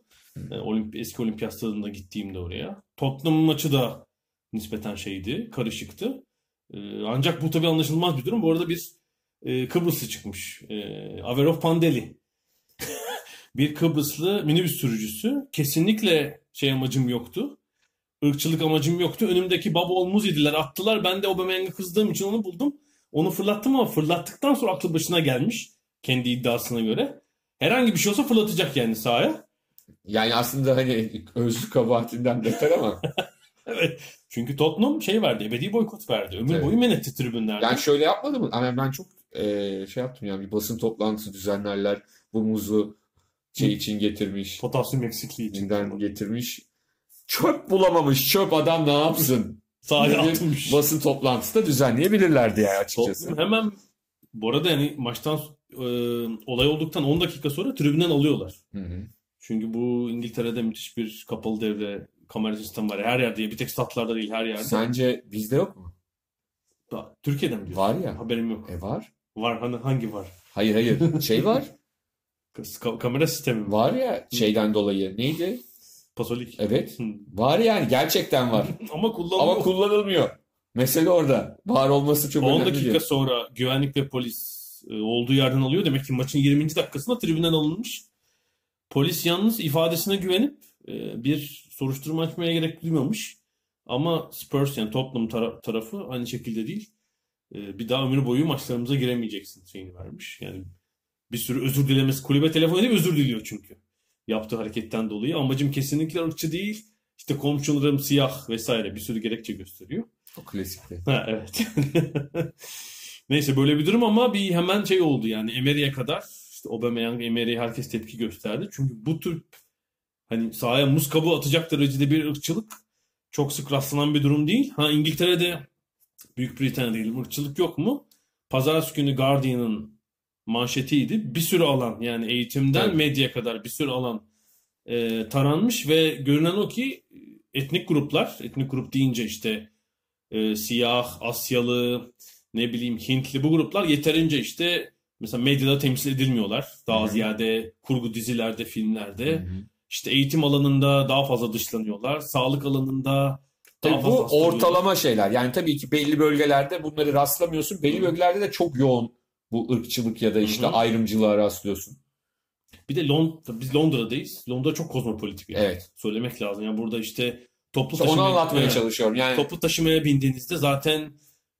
E, Olimpi, eski olimpiyat stadında gittiğimde oraya. Tottenham maçı da nispeten şeydi, karışıktı. E, ancak bu tabii anlaşılmaz bir durum. Bu arada bir e, Kıbrıslı çıkmış. E, Averov Pandeli. bir Kıbrıslı minibüs sürücüsü. Kesinlikle şey amacım yoktu. Irkçılık amacım yoktu. Önümdeki baba olmuz yediler, attılar. Ben de Aubameyang'a kızdığım için onu buldum. Onu fırlattım ama fırlattıktan sonra aklı başına gelmiş. Kendi iddiasına göre. Herhangi bir şey olsa fırlatacak yani sahaya. Yani aslında hani özlü kabahatinden beter ama Evet. Çünkü Tottenham şey verdi. Ebedi boykot verdi. Ömür Evet. boyu men etti tribünlerde. yani şöyle yapmadı mı? Ama ben çok e, şey yaptım yani bir basın toplantısı düzenlerler. Bu muzu şey için getirmiş. Potasyum eksikliği için. getirmiş. Çöp bulamamış. Çöp adam ne yapsın? Sahaya atmış. Basın toplantısı da düzenleyebilirlerdi yani açıkçası. Tottenham hemen bu arada yani maçtan e, olay olduktan 10 dakika sonra tribünden alıyorlar. Hı hı. Çünkü bu İngiltere'de müthiş bir kapalı devre kamera sistemi var. Her yerde bir tek statlarda değil her yerde. Sence bizde yok mu? Da- Türkiye'de mi diyorsun? Var ya. Haberim yok. E var. Var hani hangi var? Hayır hayır. Şey var. Ka- kamera sistemi mi? Var ya şeyden dolayı. Neydi? Pasolik. Evet. Var yani gerçekten var. Ama kullanılıyor. Ama kullanılmıyor. Mesele orada. Var olması çok 10 önemli dakika değil. sonra güvenlik ve polis e, olduğu yerden alıyor. Demek ki maçın 20. dakikasında tribünden alınmış. Polis yalnız ifadesine güvenip e, bir soruşturma açmaya gerek duymamış. Ama Spurs yani Tottenham tara- tarafı aynı şekilde değil. E, Bir daha ömür boyu maçlarımıza giremeyeceksin şeyini vermiş. Yani bir sürü özür dilemesi kulübe telefon edip özür diliyor çünkü. Yaptığı hareketten dolayı. Amacım kesinlikle ırkçı değil. İşte komşularım siyah vesaire bir sürü gerekçe gösteriyor. O klasikti. Ha evet. Neyse böyle bir durum ama bir hemen şey oldu yani Emery'e kadar işte Aubameyang, Emery herkes tepki gösterdi. Çünkü bu tür hani sahaya muz kabuğu atacak derecede bir ırkçılık çok sık rastlanan bir durum değil. Ha İngiltere'de Büyük Britanya değil ırkçılık yok mu? Pazartesi günü Guardian'ın manşetiydi. Bir sürü alan yani eğitimden Evet. medyaya kadar bir sürü alan e, taranmış ve görünen o ki etnik gruplar, etnik grup deyince işte e, siyah, Asyalı, ne bileyim Hintli bu gruplar yeterince işte mesela medyada temsil edilmiyorlar. Daha Hı hı. ziyade kurgu dizilerde, filmlerde. Hı hı. İşte eğitim alanında daha fazla dışlanıyorlar. Sağlık alanında daha Tabii fazla bu ortalama şeyler. Yani tabii ki belli bölgelerde bunları rastlamıyorsun. Belli bölgelerde de çok yoğun bu ırkçılık ya da işte Hı hı. ayrımcılığa rastlıyorsun. Bir de Londra, biz Londra'dayız. Londra çok kozmopolit bir yer. Evet. Söylemek lazım. Yani burada işte toplu İşte onu taşıma- anlatmaya Evet. çalışıyorum. Yani Toplu taşımaya bindiğinizde zaten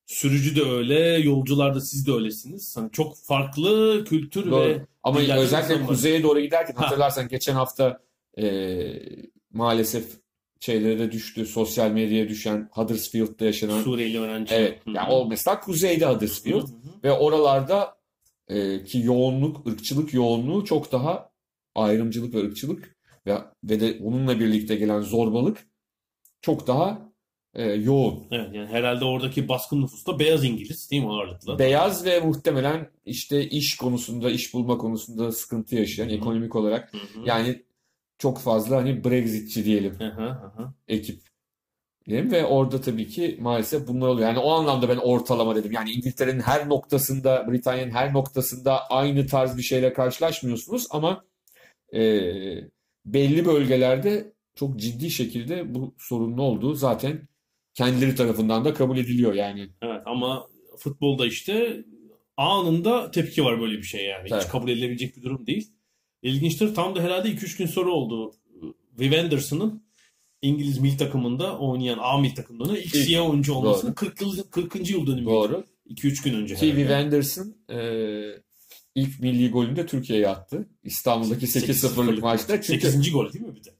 sürücü de öyle, yolcular da siz de öylesiniz. Hani çok farklı kültür Doğru. ve Ama özellikle kuzeye doğru giderken Ha. hatırlarsan geçen hafta e, maalesef şeylere de düştü. Sosyal medyaya düşen Huddersfield'da yaşanan Suriyeli öğrenci. evet. Hı. Yani o mesela kuzeyde Hı Huddersfield hı hı. ve oralarda e, ki yoğunluk, ırkçılık yoğunluğu çok daha ayrımcılık ve ırkçılık ve, ve de onunla birlikte gelen zorbalık çok daha e, yoğun. Evet yani herhalde oradaki baskın nüfus da beyaz İngiliz değil mi ağırlıklı? Beyaz ve muhtemelen işte iş konusunda, iş bulma konusunda sıkıntı yaşayan Hı hı. ekonomik olarak Hı hı. yani çok fazla hani Brexitçi diyelim ekip diyelim ve orada tabii ki maalesef bunlar oluyor. Yani o anlamda ben ortalama dedim. Yani İngiltere'nin her noktasında, Britanya'nın her noktasında aynı tarz bir şeyle karşılaşmıyorsunuz ama e, belli bölgelerde çok ciddi şekilde bu sorunun olduğu zaten kendileri tarafından da kabul ediliyor yani. Evet ama futbolda işte anında tepki var böyle bir şey yani. Tabii. Hiç kabul edilebilecek bir durum değil. İlginçtir tam da herhalde 2-3 gün sonra oldu. Viv Anderson'ın İngiliz milli takımında oynayan A milli takımında ilk siyah oyuncu olmasının doğru. 40 yıl, 40. yıl dönümü. Doğru. 2-3 gün önce herhalde. Anderson e, ilk milli golünü de Türkiye'ye attı. İstanbul'daki 8-0'lık maçta. Çünkü 8. gol değil mi bir de?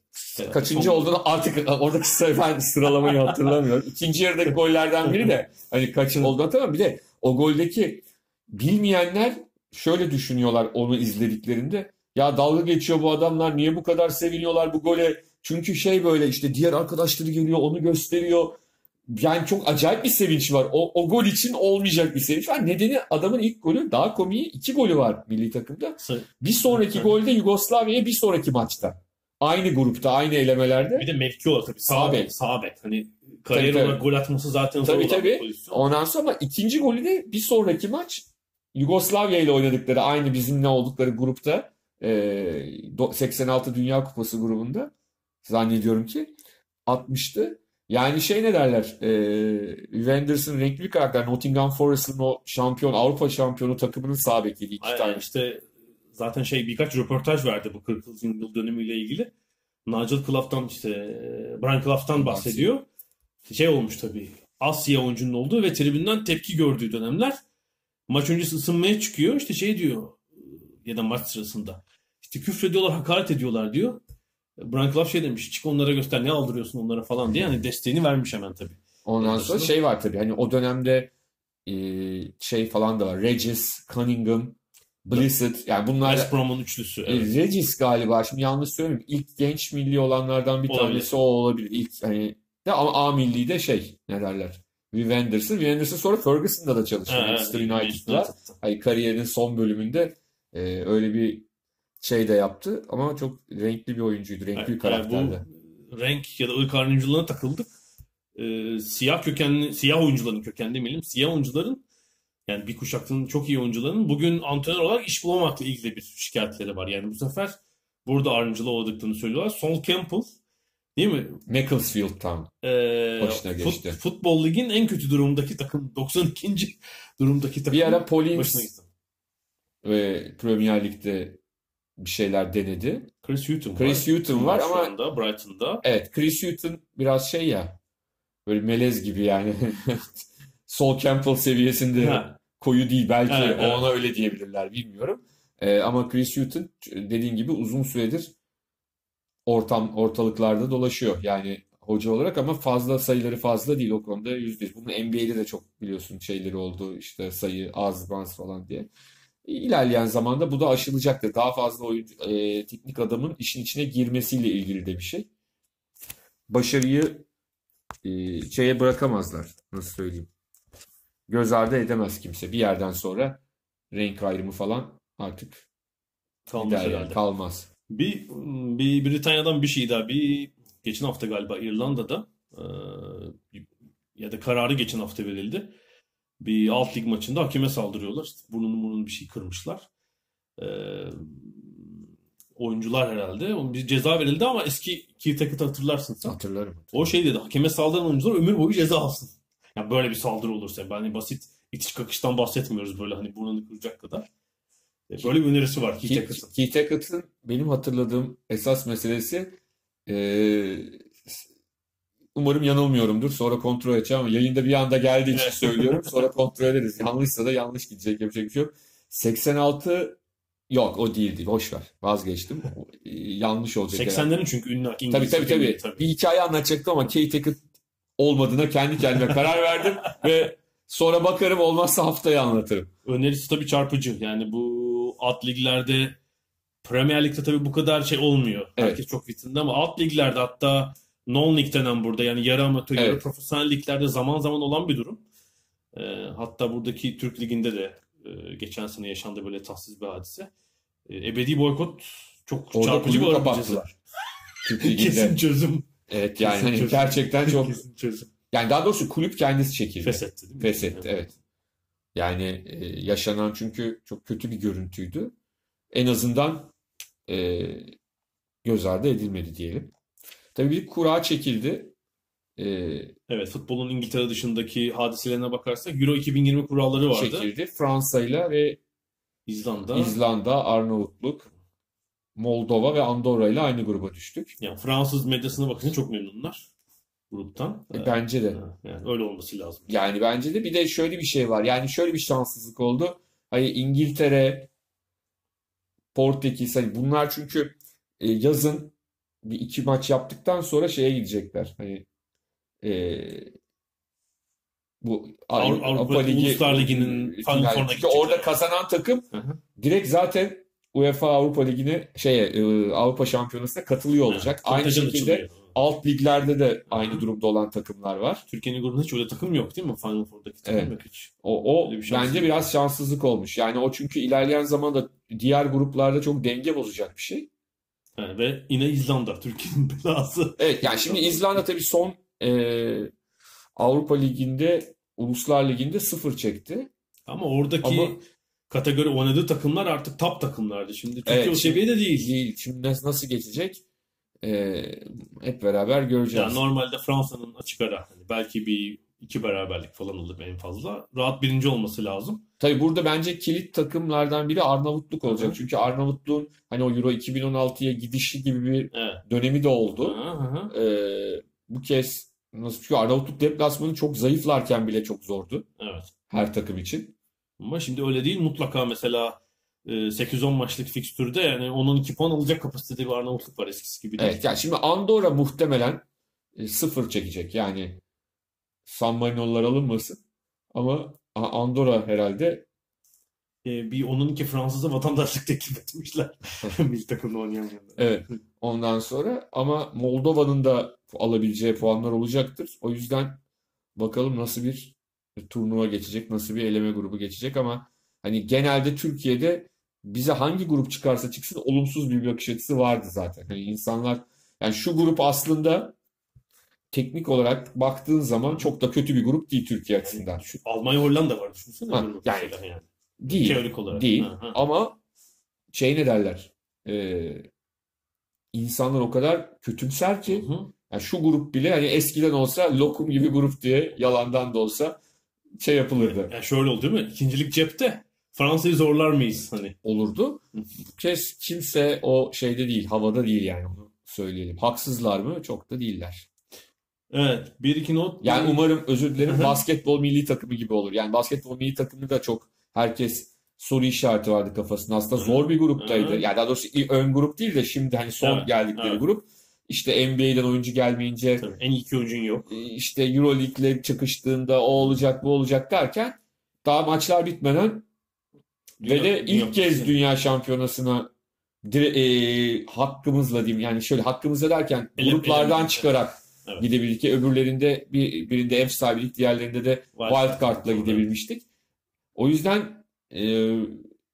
kaçıncı Son- olduğunu artık oradaki ben sıralamayı hatırlamıyorum. İkinci yarıdaki gollerden biri de hani kaç olduğunu hatırlamıyorum. Bir de o goldeki bilmeyenler şöyle düşünüyorlar onu izlediklerinde. Ya dalga geçiyor bu adamlar niye bu kadar seviniyorlar bu gole? Çünkü şey böyle işte diğer arkadaşları geliyor onu gösteriyor. Yani çok acayip bir sevinç var. O, o gol için olmayacak bir sevinç var. Nedeni adamın ilk golü daha komiği iki golü var milli takımda. Bir sonraki golde Yugoslavya'ya bir sonraki maçta. Aynı grupta, aynı elemelerde. Bir de mevki olarak tabii. Sağ bek. Sağ bek. Hani kariyer Tabii, tabii. olarak gol atması zaten zor Tabii, olan tabii. pozisyon. Ondan sonra ama ikinci golü de bir sonraki maç Yugoslavya ile oynadıkları aynı bizimle oldukları grupta 86 Dünya Kupası grubunda zannediyorum ki atmıştı. Yani şey ne derler e, Wenders'ın renkli bir karakter Nottingham Forest'ın o şampiyon Avrupa şampiyonu takımının sağ bekiydi iki Aynen tane. işte zaten şey birkaç röportaj verdi bu 40 yıl dönümüyle ilgili. Nigel Clough'tan işte Brian Clough'tan bahsediyor. Şey olmuş tabii. Asya oyuncunun olduğu ve tribünden tepki gördüğü dönemler. Maç öncesi ısınmaya çıkıyor. İşte şey diyor ya da maç sırasında. İşte küfrediyorlar, hakaret ediyorlar diyor. Brian Clough şey demiş. Çık onlara göster ne aldırıyorsun onlara falan diye. Hani desteğini vermiş hemen tabii. Ondan sonra Anderson. şey var tabii hani o dönemde e, şey falan da var. Regis, Cunningham, Blissett yani bunlar West Brom'un üçlüsü. E, Evet. Regis galiba şimdi yanlış söylemiyorum. İlk genç milli olanlardan bir Olabilir. tanesi o olabilir. İlk hani de ama A milli de şey ne derler? Viv Anderson. Viv Anderson sonra Ferguson'da da çalıştı. Ha, Manchester. United'da. Hani kariyerinin son bölümünde e, öyle bir şey de yaptı ama çok renkli bir oyuncuydu. Renkli bir Yani karakterdi. bu renk ya da ırk ayrımcılığına takıldık. Ee, siyah kökenli, siyah oyuncuların kökenli demeyelim. Siyah oyuncuların yani bir kuşaktın çok iyi oyuncuların bugün antrenör olarak iş bulamakla ilgili bir şikayetleri var. Yani bu sefer burada ayrımcılığa uğradıklarını söylüyorlar. Sol Campbell değil mi? Macclesfield'tan. Ee, Başına fut- geçti. futbol ligin en kötü durumdaki takım 92. durumdaki takım. Bir ara gitti. ve Premier Lig'de bir şeyler denedi. Chris Hughton Chris var. Hughton var şu ama anda Brighton'da. Evet, Chris Hughton biraz şey ya. Böyle melez gibi yani. Sol Campbell seviyesinde Ha. koyu değil belki Evet, evet. ona öyle diyebilirler bilmiyorum. Ee, ama Chris Hughton dediğin gibi uzun süredir ortam ortalıklarda dolaşıyor. Yani hoca olarak ama fazla sayıları fazla değil o konuda yüzde yüz. Bunun NBA'de de çok biliyorsun şeyleri oldu işte sayı az bans falan diye. İlerleyen zamanda bu da aşılacaktır. Daha fazla oyuncu, e, teknik adamın işin içine girmesiyle ilgili de bir şey. Başarıyı e, şeye bırakamazlar. Nasıl söyleyeyim? Göz ardı edemez kimse. Bir yerden sonra renk ayrımı falan artık gider yani, kalmaz. Bir, bir Britanya'dan bir şey daha. Bir geçen hafta galiba İrlanda'da e, ya da kararı geçen hafta verildi. Bir alt lig maçında hakeme saldırıyorlar. İşte burnunu burnunu bir şey kırmışlar. E, oyuncular herhalde. Onun bir ceza verildi ama eski Hackett'ı hatırlarsın sen. Hatırlarım. O şey dedi. Hakeme saldıran oyuncular ömür boyu ceza alsın. Yani böyle bir saldırı olursa. Yani basit itiş kakıştan bahsetmiyoruz böyle hani burnunu kıracak kadar. E, Böyle bir önerisi var Keith Hackett'ın. Keith, Keith Hackett'ın benim hatırladığım esas meselesi e, umarım yanılmıyorumdur. Sonra kontrol edeceğim ama yayında bir anda geldiği için söylüyorum. Sonra kontrol ederiz. Yanlışsa da yanlış gidecek. Yapacak bir şey yok. 86 yok o değildi. Boş ver. Vazgeçtim. E, yanlış olacak herhalde. 80'lerin çünkü ünlü Tabii İngiliz tabii tabii. hakemi, Bir hikaye anlatacaktım ama Keith Hackett olmadığına kendi kendime karar verdim ve sonra bakarım olmazsa haftaya anlatırım. Önerisi tabii çarpıcı. Yani bu alt liglerde Premier Lig'de tabii bu kadar şey olmuyor. Evet. Herkes çok vitrinde ama alt liglerde hatta non-lig denen burada yani yarı amatör yarı Evet. profesyonel liglerde zaman zaman olan bir durum. Ee, hatta buradaki Türk Ligi'nde de e, geçen sene yaşandı böyle tatsız bir hadise. E, ebedi boykot çok Orada çarpıcı bir kapattılar. Türk Ligi'nde. Kesin çözüm. Evet yani Kesin çözüm. gerçekten çok Kesin çözüm. yani daha doğrusu kulüp kendisi çekildi. Feshetti değil mi? Feshetti evet. Yani e, yaşanan çünkü çok kötü bir görüntüydü. En azından e, göz ardı edilmedi diyelim. Tabii bir kura çekildi. E, Evet futbolun İngiltere dışındaki hadiselerine bakarsak Euro 2020 kuralları vardı. çekildi. Fransa'yla ve İzlanda. İzlanda, Arnavutluk, Moldova ve Andorra ile aynı gruba düştük. yani Fransız medyasına bakınca çok memnunlar gruptan. E, bence de. Ha, Yani öyle olması lazım. Yani bence de bir de şöyle bir şey var. Yani şöyle bir şanssızlık oldu. Hani İngiltere, Portekiz hani bunlar çünkü e, yazın bir iki maç yaptıktan sonra şeye gidecekler. Hani e, bu Avru- Avrupa Uluslar Ligi'nin e, Çünkü orada kazanan takım Hı hı. direkt zaten UEFA Avrupa Ligi'ne şeye e, Avrupa Şampiyonası'na katılıyor olacak. Ha, Aynı şekilde açılıyor. alt liglerde de aynı durumda olan takımlar var. Türkiye'nin grubunda hiç öyle takım yok değil mi? Final Four'daki takım Evet. yok hiç. O, o bir bence biraz şanssızlık olmuş. Yani o çünkü ilerleyen zamanda diğer gruplarda çok denge bozacak bir şey. Yani ve yine İzlanda Türkiye'nin belası. Evet yani şimdi İzlanda tabii son e, Avrupa Ligi'nde Uluslar Ligi'nde sıfır çekti. Ama oradaki Ama- kategori oynadığı takımlar artık top takımlardı. Şimdi Türkiye Evet, o seviyede değil. Değil. Şimdi nasıl, geçecek? E, hep beraber göreceğiz. Yani normalde Fransa'nın açık ara hani belki bir iki beraberlik falan olur en fazla. Rahat birinci olması lazım. Tabii burada bence kilit takımlardan biri Arnavutluk olacak. Hı hı. Çünkü Arnavutluğun hani o Euro 2016'ya gidişi gibi bir Evet. dönemi de oldu. Ee, bu kez nasıl çünkü Arnavutluk deplasmanı çok zayıflarken bile çok zordu Evet. her takım için. Ama şimdi öyle değil. Mutlaka mesela e, 8-10 maçlık fikstürde yani onun 2 puan alacak kapasitede bir Arnavutluk var eskisi gibi değil. Evet yani şimdi Andorra muhtemelen e, sıfır çekecek. Yani San Marino'lular alınmasın. Ama Andorra herhalde E, bir onun iki Fransız'a vatandaşlık teklif etmişler. Milli takımda oynayamayanlar. evet ondan sonra ama Moldova'nın da alabileceği puanlar olacaktır. O yüzden bakalım nasıl bir turnuva geçecek, nasıl bir eleme grubu geçecek ama hani genelde Türkiye'de bize hangi grup çıkarsa çıksın olumsuz bir bakış açısı vardı zaten. Hani insanlar yani şu grup aslında teknik olarak baktığın zaman çok da kötü bir grup değil Türkiye açısından. Şu Almanya Hollanda var düşünsene. Ha, yani- yani. Değil. Teorik olarak. Değil. Ha, ha. Ama şey ne derler? Ee, insanlar o kadar kötümser ki Hı hı. yani şu grup bile hani eskiden olsa lokum gibi grup diye yalandan da olsa şey yapılırdı. Yani şöyle oldu değil mi? İkincilik cepte. Fransa'yı zorlar mıyız hani? Olurdu. Bu kez kimse o şeyde değil, havada değil yani onu söyleyelim. Haksızlar mı? Çok da değiller. Evet. Bir iki not. Yani umarım özür dilerim basketbol milli takımı gibi olur. Yani basketbol milli takımı da çok herkes soru işareti vardı kafasında. Aslında zor bir gruptaydı. Yani daha doğrusu ön grup değil de şimdi hani son Evet, geldikleri evet. grup. İşte NBA'den oyuncu gelmeyince Tabii, en iyi iki oyuncun yok. işte Euroleague'le çıkıştığında o olacak bu olacak derken daha maçlar bitmeden ve de Dünya- ilk kez dünya şampiyonasına dire- e, hakkımızla diyeyim yani şöyle hakkımızla derken Ele- gruplardan ele- çıkarak Evet. gidebildik ki öbürlerinde bir, birinde ev sahibilik diğerlerinde de wild card'la gidebilmiştik. O yüzden e,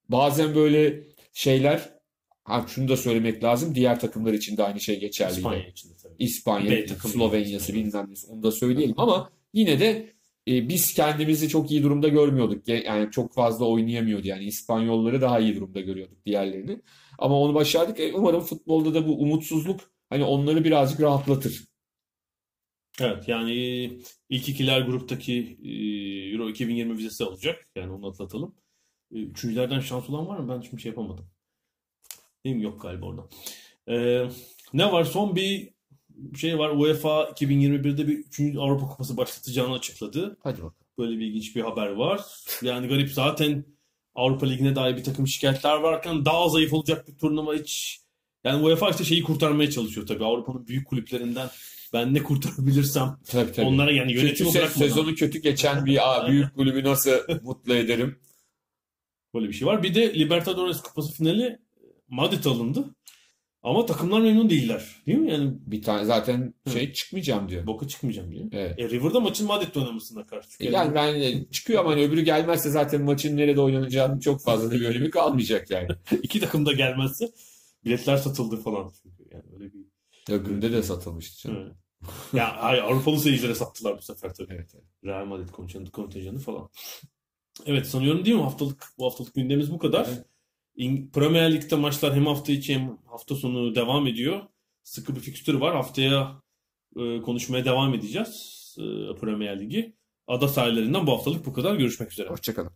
bazen böyle şeyler ha şunu da söylemek lazım diğer takımlar için de aynı şey geçerli. İspanya için de tabii. İspanya. Slovenya'sı bilmem nesi onu da söyleyelim ama yine de e, biz kendimizi çok iyi durumda görmüyorduk. Yani çok fazla oynayamıyordu yani İspanyolları daha iyi durumda görüyorduk diğerlerini. Ama onu başardık. E, umarım futbolda da bu umutsuzluk hani onları birazcık rahatlatır. Evet yani ilk ikiler gruptaki e, Euro 2020 vizesi alacak. Yani onu atlatalım. E, Üçüncülerden şans olan var mı? Ben şimdi şey yapamadım. Değil mi? Yok galiba orada. E, ne var? Son bir şey var. UEFA 2021'de bir 3. Avrupa Kupası başlatacağını açıkladı. Hadi bakalım. Böyle bir ilginç bir haber var. Yani garip zaten Avrupa Ligi'ne dair bir takım şikayetler varken daha zayıf olacak bir turnuva hiç yani UEFA işte şeyi kurtarmaya çalışıyor tabii. Avrupa'nın büyük kulüplerinden ben ne kurtarabilirsem Tabii tabii. onlara yani Kötü yönetimi se- sezonu kötü geçen bir a, büyük kulübü nasıl mutlu ederim? böyle bir şey var. Bir de Libertadores Kupası finali Madrid alındı. Ama takımlar memnun değiller. Değil mi? Yani Bir tane zaten şey çıkmayacağım diyor. boka çıkmayacağım diyor. Evet. E, River'da maçın Madrid'de oynamasına karşı. Çünkü Yani ben de çıkıyor ama hani öbürü gelmezse zaten maçın nerede oynanacağının çok fazla da bir önemi kalmayacak yani. iki takım da gelmezse Biletler satıldı falan. Çünkü yani öyle bir Ya günde de satılmıştı canım. Evet. ya hayır, Avrupalı seyircilere sattılar bu sefer tabii. Evet, evet. Real Madrid kontenjanı, kontenjanı falan. Evet sanıyorum değil mi? Haftalık bu haftalık gündemimiz bu kadar. Evet. İng- Premier Lig'de maçlar hem hafta içi hem hafta sonu devam ediyor. Sıkı bir fikstür var. Haftaya e, konuşmaya devam edeceğiz. E, Premier Ligi. Ada sahillerinden bu haftalık bu kadar. Görüşmek üzere. Hoşçakalın.